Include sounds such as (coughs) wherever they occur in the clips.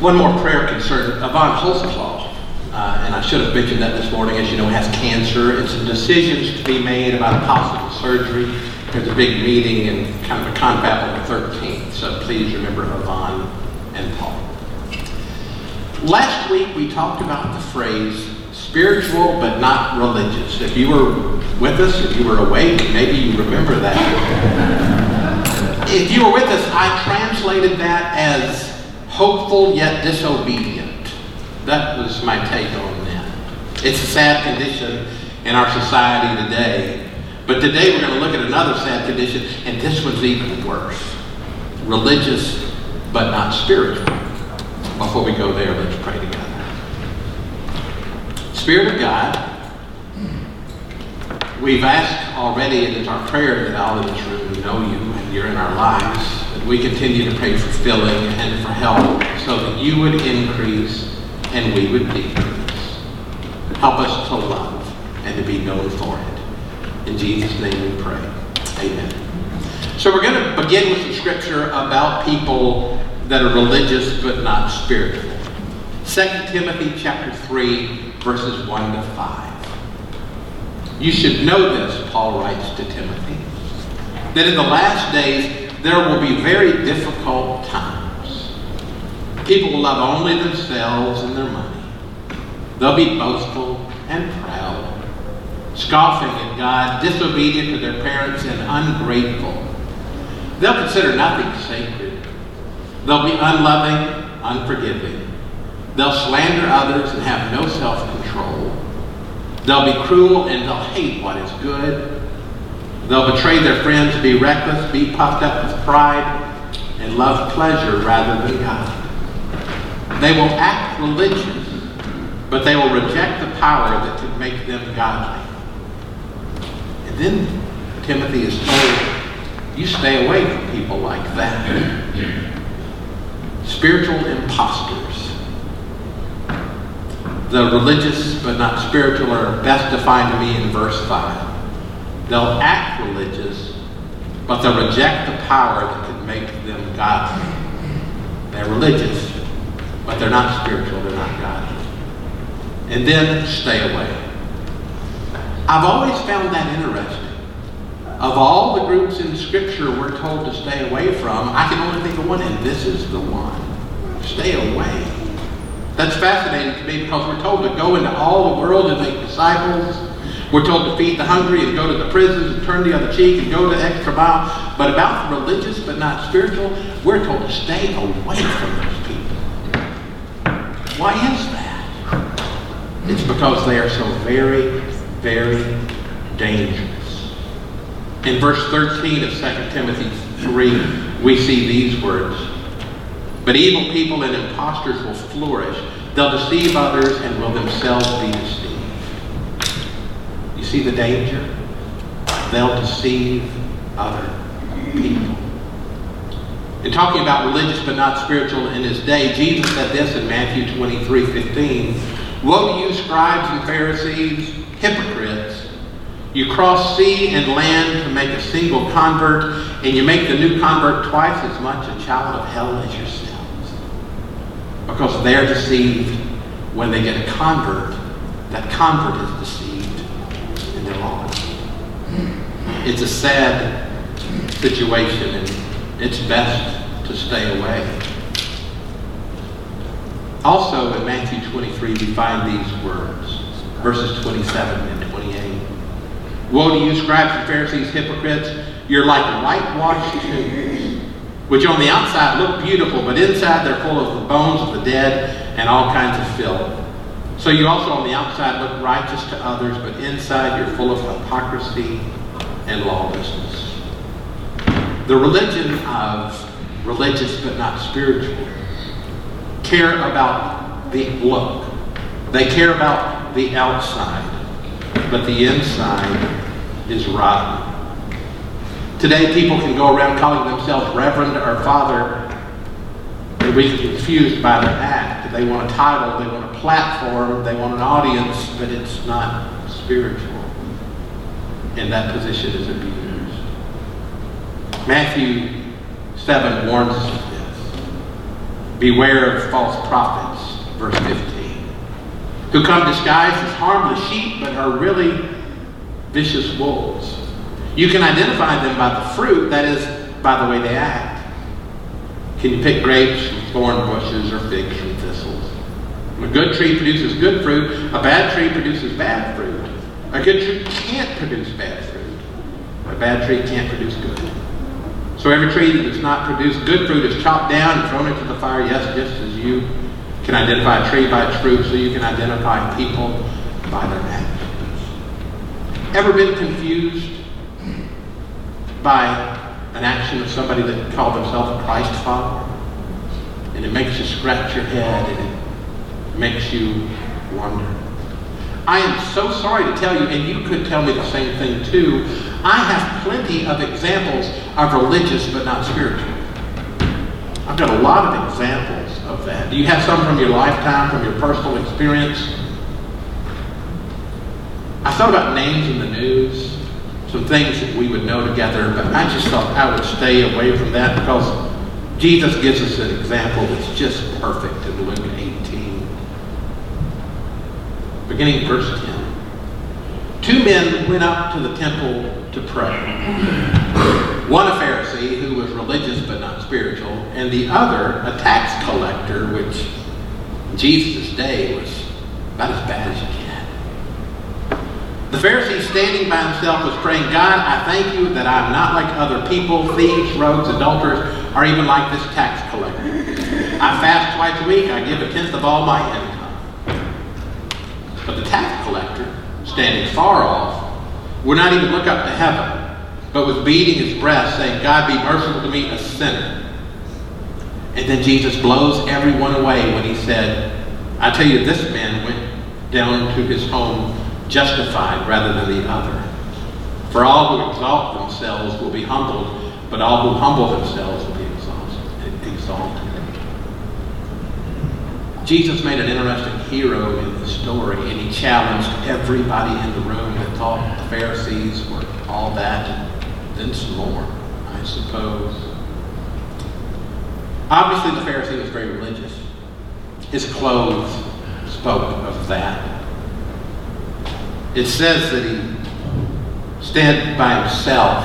One more prayer concern. Yvonne Holzclaw, uh, and I should have mentioned that this morning, as you know, has cancer and some decisions to be made about possible surgery. There's a big meeting and kind of a confab on the 13th, so please remember Yvonne and Paul. Last week we talked about the phrase spiritual but not religious. If you were with us, if you were awake, maybe you remember that. if you were with us, I translated that as hopeful yet disobedient. That was my take on that. It's a sad condition in our society today. But today we're going to look at another sad condition, and this one's even worse. Religious but not spiritual. Before we go there, let's pray together. Spirit of God, we've asked already, and it's our prayer that all in this room know you and you're in our lives, we continue to pray for filling and for help so that you would increase and we would decrease. Help us to love and to be known for it. In Jesus' name we pray. Amen. So we're going to begin with some scripture about people that are religious but not spiritual. 2 Timothy chapter 3 verses 1 to 5. You should know this, Paul writes to Timothy, that in the last days there will be very difficult times. People will love only themselves and their money. They'll be boastful and proud, scoffing at God, disobedient to their parents, and ungrateful. They'll consider nothing sacred. They'll be unloving, unforgiving. They'll slander others and have no self-control. They'll be cruel and they'll hate what is good. They'll betray their friends, be reckless, be puffed up with pride, and love pleasure rather than God. They will act religious, but they will reject the power that could make them godly. And then Timothy is told, you stay away from people like that. Spiritual impostors the religious but not spiritual are best defined to me in verse 5. They'll act religious, but they'll reject the power that could make them godly. They're religious, but they're not spiritual, they're not godly. And then stay away. I've always found that interesting. Of all the groups in Scripture we're told to stay away from, I can only think of one, and this is the one. Stay away. That's fascinating to me because we're told to go into all the world and make disciples. We're told to feed the hungry and go to the prisons and turn the other cheek and go the extra mile. But about the religious but not spiritual, we're told to stay away from those people. Why is that? It's because they are so very, very dangerous. In verse 13 of 2 Timothy 3, we see these words. But evil people and impostors will flourish. They'll deceive others and will themselves be deceived. See the danger? They'll deceive other people. In talking about religious but not spiritual in his day, Jesus said this in Matthew 23 15. Woe to you, scribes and Pharisees, hypocrites! You cross sea and land to make a single convert, and you make the new convert twice as much a child of hell as yourselves. because they're deceived when they get a convert. That convert is deceived and they're lost. It's a sad situation and it's best to stay away. Also in Matthew 23 we find these words, verses 27 and 28. Woe to you, scribes and Pharisees, hypocrites! You're like whitewashed tombs which on the outside look beautiful, but inside they're full of the bones of the dead and all kinds of filth. So you also on the outside look righteous to others, but inside you're full of hypocrisy and lawlessness. The religion of religious but not spiritual care about the look. They care about the outside, but the inside is rotten. Today, people can go around calling themselves Reverend or Father and be confused by their act. They want a title, they want a platform, they want an audience, but it's not spiritual. And that position as abusers. Matthew 7 warns us of this. Beware of false prophets, verse 15, who come disguised as harmless sheep but are really vicious wolves. You can identify them by the fruit, that is, by the way they act. Can you pick grapes from thorn bushes or figs from thistles? A good tree produces good fruit, a bad tree produces bad fruit. A good tree can't produce bad fruit. A bad tree can't produce good. So every tree that does not produce good fruit is chopped down and thrown into the fire, yes, just as you can identify a tree by its fruit, so you can identify people by their actions. Ever been confused by an action of somebody that called themselves a Christ follower? And it makes you scratch your head and it makes you wonder. I am so sorry to tell you, and you could tell me the same thing too. I have plenty of examples of religious but not spiritual. I've got a lot of examples of that. Do you have some from your lifetime, from your personal experience? I thought about names in the news, some things that we would know together, but I just thought I would stay away from that because Jesus gives us an example that's just perfect Luke 18. Beginning verse 10. Two men went up to the temple to pray. One a Pharisee who was religious but not spiritual, and the other a tax collector, which in Jesus' day was about as bad as you can. The Pharisee standing by himself was praying, God, I thank you that I'm not like other people, thieves, rogues, adulterers, or even like this tax collector. I fast twice a week, I give a tenth of all my income. But the tax collector, standing far off, would not even look up to heaven, but was beating his breast, saying, God be merciful to me, a sinner. And then Jesus blows everyone away when he said, I tell you, this man went down to his home justified rather than the other. For all who exalt themselves will be humbled, but all who humble themselves will be exalted. Jesus made an interesting hero in the story, and he challenged everybody in the room that thought the Pharisees were all that, and then some more, I suppose. Obviously, the Pharisee was very religious. His clothes spoke of that. It says that he stood by himself,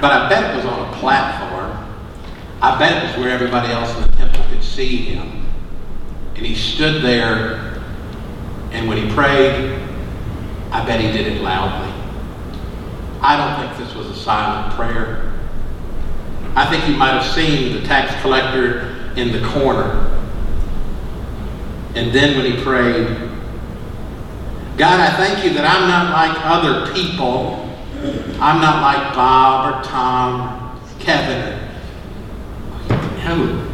but I bet it was on a platform. I bet it was where everybody else in the temple could see him. And he stood there, and when he prayed, I bet he did it loudly. I don't think this was a silent prayer. I think he might have seen the tax collector in the corner. And then when he prayed, God, I thank you that I'm not like other people. I'm not like Bob or Tom, or Kevin. Who?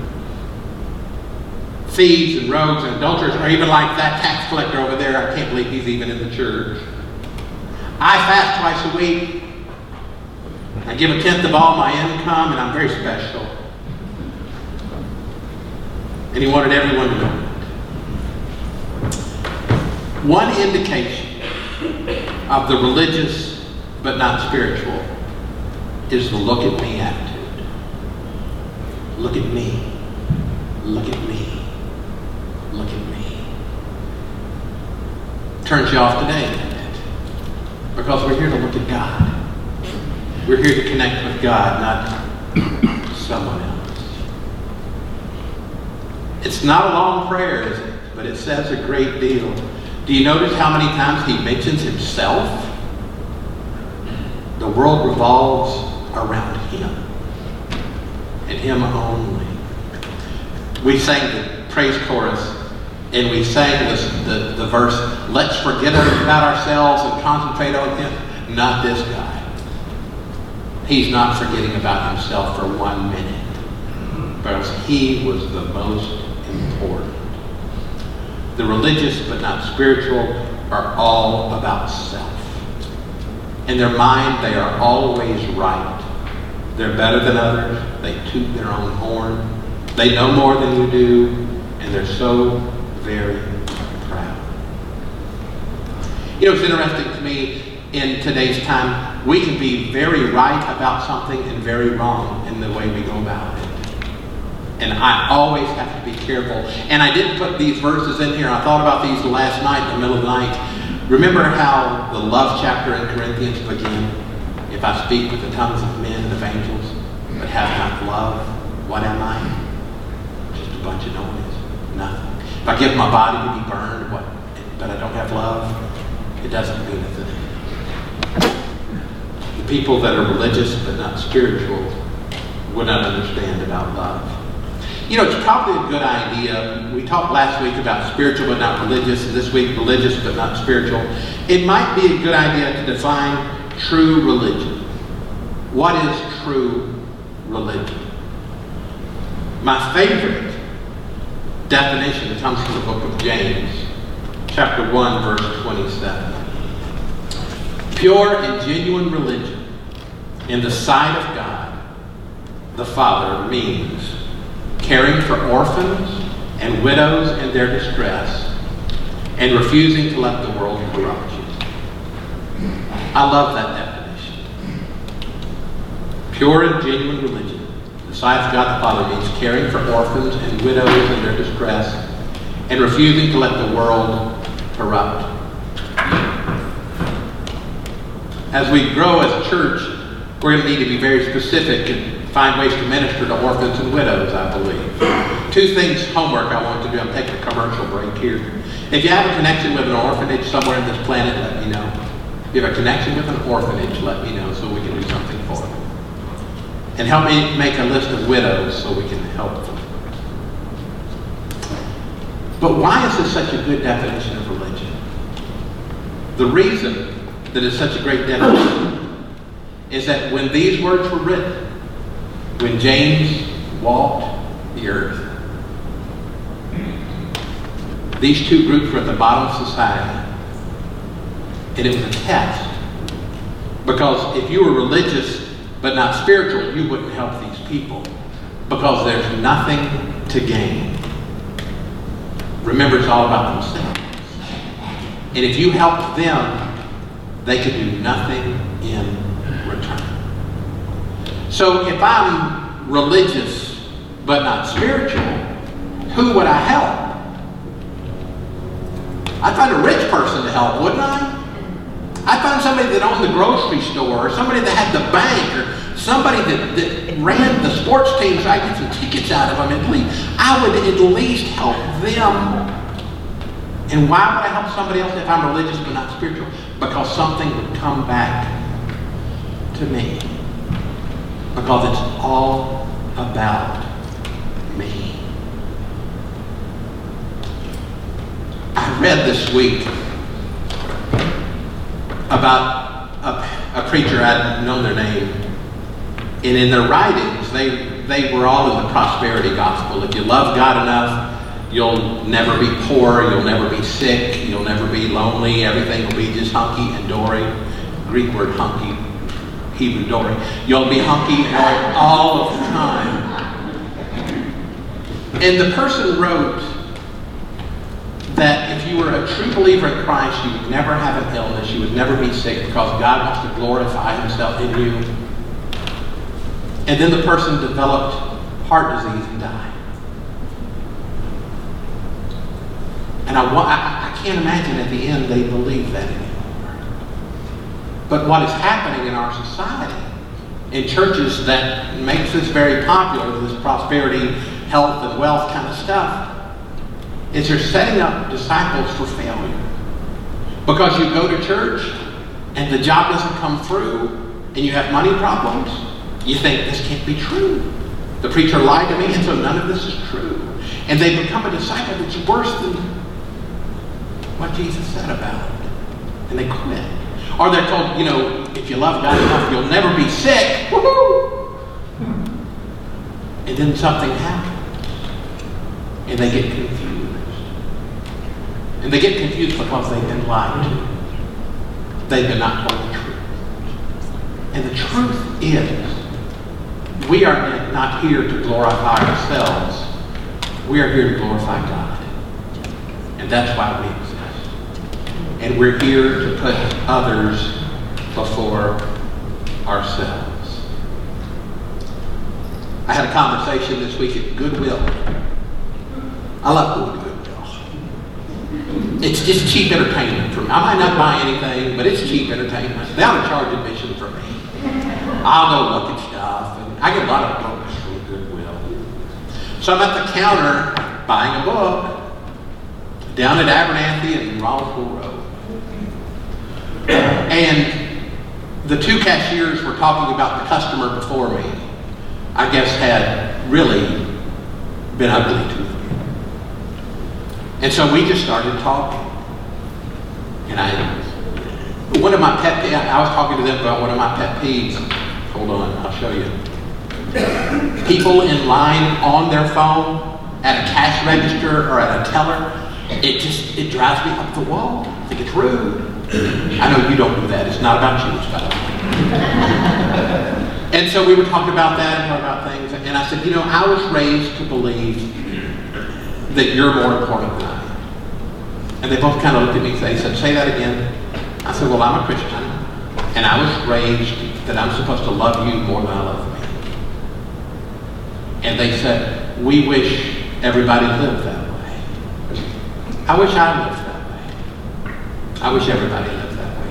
Thieves and rogues and adulterers, or even like that tax collector over there. I can't believe he's even in the church. I fast twice a week. I give a tenth of all my income, and I'm very special. And he wanted everyone to know One indication of the religious but not spiritual is the look at me attitude. Look at me. Look at me. Look at me. Turns you off today, Because we're here to look at God. We're here to connect with God, not (coughs) someone else. It's not a long prayer, is it? But it says a great deal. Do you notice how many times he mentions himself? The world revolves around him and him only. We sang the praise chorus and we sang the, the verse, let's forget about ourselves and concentrate on him. Not this guy. He's not forgetting about himself for one minute. Because he was the most important. The religious but not spiritual are all about self. In their mind, they are always right. They're better than others. They toot their own horn. They know more than you do, and they're so very proud. You know, it's interesting to me in today's time, we can be very right about something and very wrong in the way we go about it. And I always have to be careful. And I didn't put these verses in here. I thought about these last night in the middle of the night. Remember how the love chapter in Corinthians began? If I speak with the tongues of men and of angels, but have not love, what am I? Just a bunch of noise. Nothing. If I give my body to be burned, what? But I don't have love, it doesn't mean a thing. The people that are religious but not spiritual would not understand about love. You know, it's probably a good idea. We talked last week about spiritual but not religious, and this week religious but not spiritual. It might be a good idea to define true religion. What is true religion? My favorite definition comes from the book of James, chapter 1, verse 27. Pure and genuine religion in the sight of God, the Father, means caring for orphans and widows in their distress, and refusing to let the world corrupt you. I love that definition. Pure and genuine religion, the of God the Father, means caring for orphans and widows in their distress, and refusing to let the world corrupt As we grow as a church, we're going to need to be very specific and find ways to minister to orphans and widows, I believe. Two things, homework I want to do. I'm taking a commercial break here. If you have a connection with an orphanage somewhere on this planet, let me know. If you have a connection with an orphanage, let me know so we can do something for them. And help me make a list of widows so we can help them. But why is this such a good definition of religion? The reason that it's such a great definition is that when these words were written, when James walked the earth, these two groups were at the bottom of society. And it was a test. Because if you were religious but not spiritual, you wouldn't help these people. Because there's nothing to gain. Remember, it's all about themselves. And if you help them, they can do nothing in return. So if I'm religious but not spiritual, who would I help? I'd find a rich person to help, wouldn't I? I'd find somebody that owned the grocery store, or somebody that had the bank, or somebody that, that ran the sports team so I get some tickets out of them at least. I would at least help them. And why would I help somebody else if I'm religious but not spiritual? Because something would come back to me. Because it's all about me. I read this week about a, a preacher, I'd known their name, and in their writings, they, they were all in the prosperity gospel. If you love God enough, you'll never be poor, you'll never be sick, you'll never be lonely, everything will be just hunky and dory. Greek word hunky, Hebrew dory. You'll be hunky all of the time. And the person wrote that if you were a true believer in Christ, you would never have an illness, you would never be sick because God wants to glorify himself in you. And then the person developed heart disease and died. And I, I, can't imagine at the end they believe that anymore. But what is happening in our society, in churches that makes this very popular, this prosperity, health, and wealth kind of stuff, is they're setting up disciples for failure. Because you go to church and the job doesn't come through and you have money problems, you think this can't be true. The preacher lied to me, and so none of this is true. And they become a disciple that's worse than what Jesus said about it. And they quit. Or they're told, you know, if you love God enough, you'll never be sick. Woo-hoo! And then something happens. And they get confused. And they get confused because they've been lied to. They've been not told the truth. And the truth is, we are not here to glorify ourselves. We are here to glorify God. And that's why we exist. And we're here to put others before ourselves. I had a conversation this week at Goodwill. I love Goodwill. It's just cheap entertainment for me. I might not buy anything, but it's cheap entertainment. They ought to charge admission for me. I'll go look at stuff, and I get a lot of books from Goodwill. So I'm at the counter buying a book down at Abernathy and Rollinsville Road. And the two cashiers were talking about the customer before me. I guess had really been ugly to them. And so we just started talking. And I, one of my pet, I was talking to them about one of my pet peeves. Hold on, I'll show you. People in line on their phone at a cash register or at a teller, it just, it drives me up the wall. I think it's rude. I know you don't do that. It's not about you, it's about And so we were talking about that and talking about things. And I said, you know, I was raised to believe that you're more important than I am. And they both kind of looked at me and they said, say that again. I said, well, I'm a Christian. And I was raised that I'm supposed to love you more than I love me. And they said, we wish everybody lived that way. I wish I lived that way. I wish everybody lived that way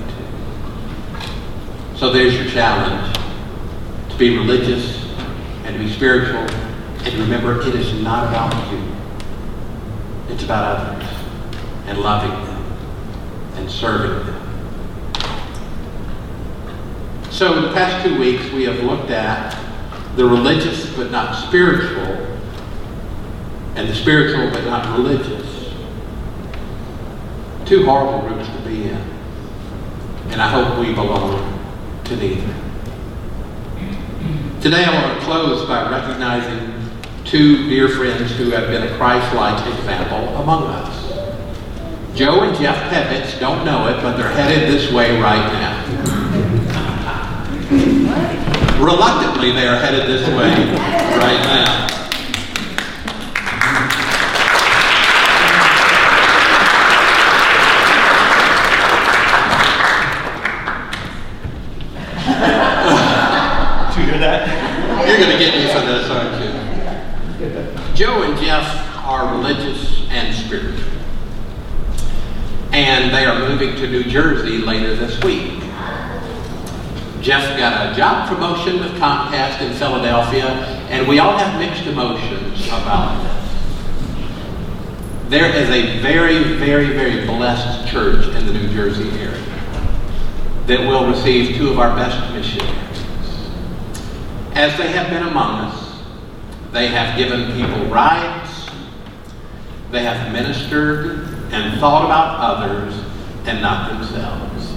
too. So there's your challenge to be religious and to be spiritual and remember it is not about you. It's about others and loving them and serving them. So, the past two weeks, we have looked at the religious but not spiritual, and the spiritual but not religious. Two horrible groups to be in. And I hope we belong to neither. Today, I want to close by recognizing two dear friends who have been a Christ-like example among us. Joe and Jeff Pevitz don't know it, but they're headed this way right now. Reluctantly, they are headed this way right now. Did you hear that? You're going to get me for this, aren't you? Joe and Jeff are religious and spiritual. And they are moving to New Jersey later this week. Jeff got a job promotion with Comcast in Philadelphia, and we all have mixed emotions about this. There is a very, very, very blessed church in the New Jersey area that will receive two of our best missionaries. As they have been among us, they have given people rides, they have ministered and thought about others and not themselves.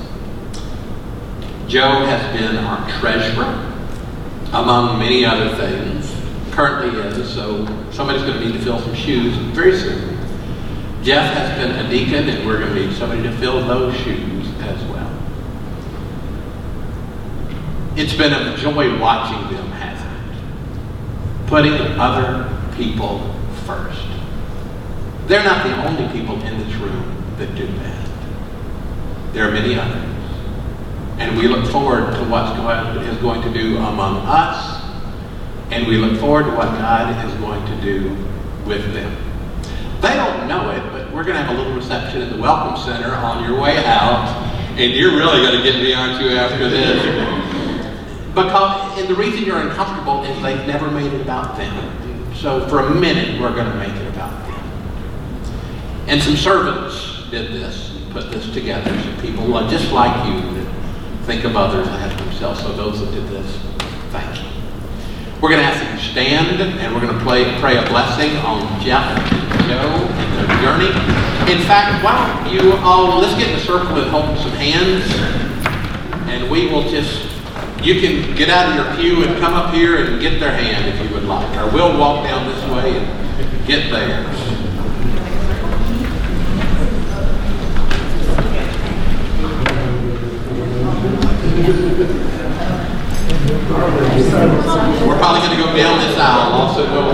Joe has been our treasurer, among many other things. Currently is, so somebody's going to need to fill some shoes very soon. Jeff has been a deacon, and we're going to need somebody to fill those shoes as well. It's been a joy watching them, hasn't it? Putting other people first. They're not the only people in this room that do that. There are many others. And we look forward to what God is going to do among us, and we look forward to what God is going to do with them. They don't know it, but we're going to have a little reception at the Welcome Center on your way out, and you're really going to get me, aren't you, after this? Because, and the reason you're uncomfortable is they've never made it about them. So for a minute, we're going to make it about them. And some servants did this, put this together. Some people just like you that think of others as themselves. So those that did this, thank you. We're going to ask you to stand, and we're going to play, pray a blessing on Jeff and Joe and their journey. In fact, why don't you all, let's get in a circle and hold some hands, and we will just, you can get out of your pew and come up here and get their hand if you would like, or we'll walk down this way and get theirs. We're probably going to go down this aisle, also go.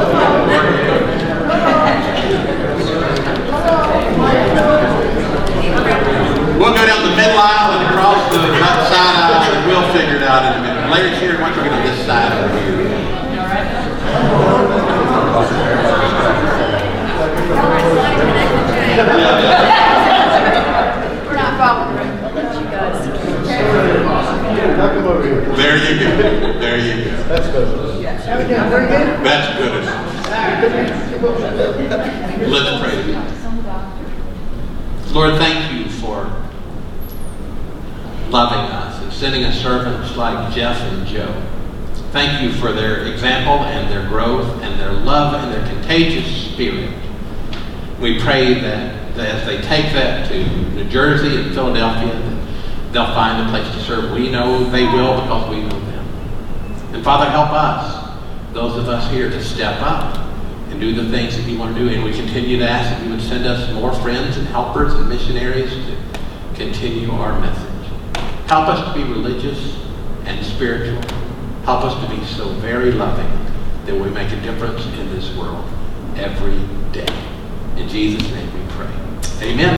We'll go down the middle aisle and across the side aisle, and we'll figure it out in a minute. Larry's here, why don't you go to this side over here? Let's pray together. Lord, thank you for loving us and sending us servants like Jeff and Joe. Thank you for their example and their growth and their love and their contagious spirit. We pray that, that as they take that to New Jersey and Philadelphia, they'll find a place to serve. We know they will because we know them. And Father, help us, those of us here, to step up and do the things that you want to do. And we continue to ask that you would send us more friends and helpers and missionaries to continue our message. Help us to be religious and spiritual. Help us to be so very loving that we make a difference in this world every day. In Jesus' name we pray. Amen.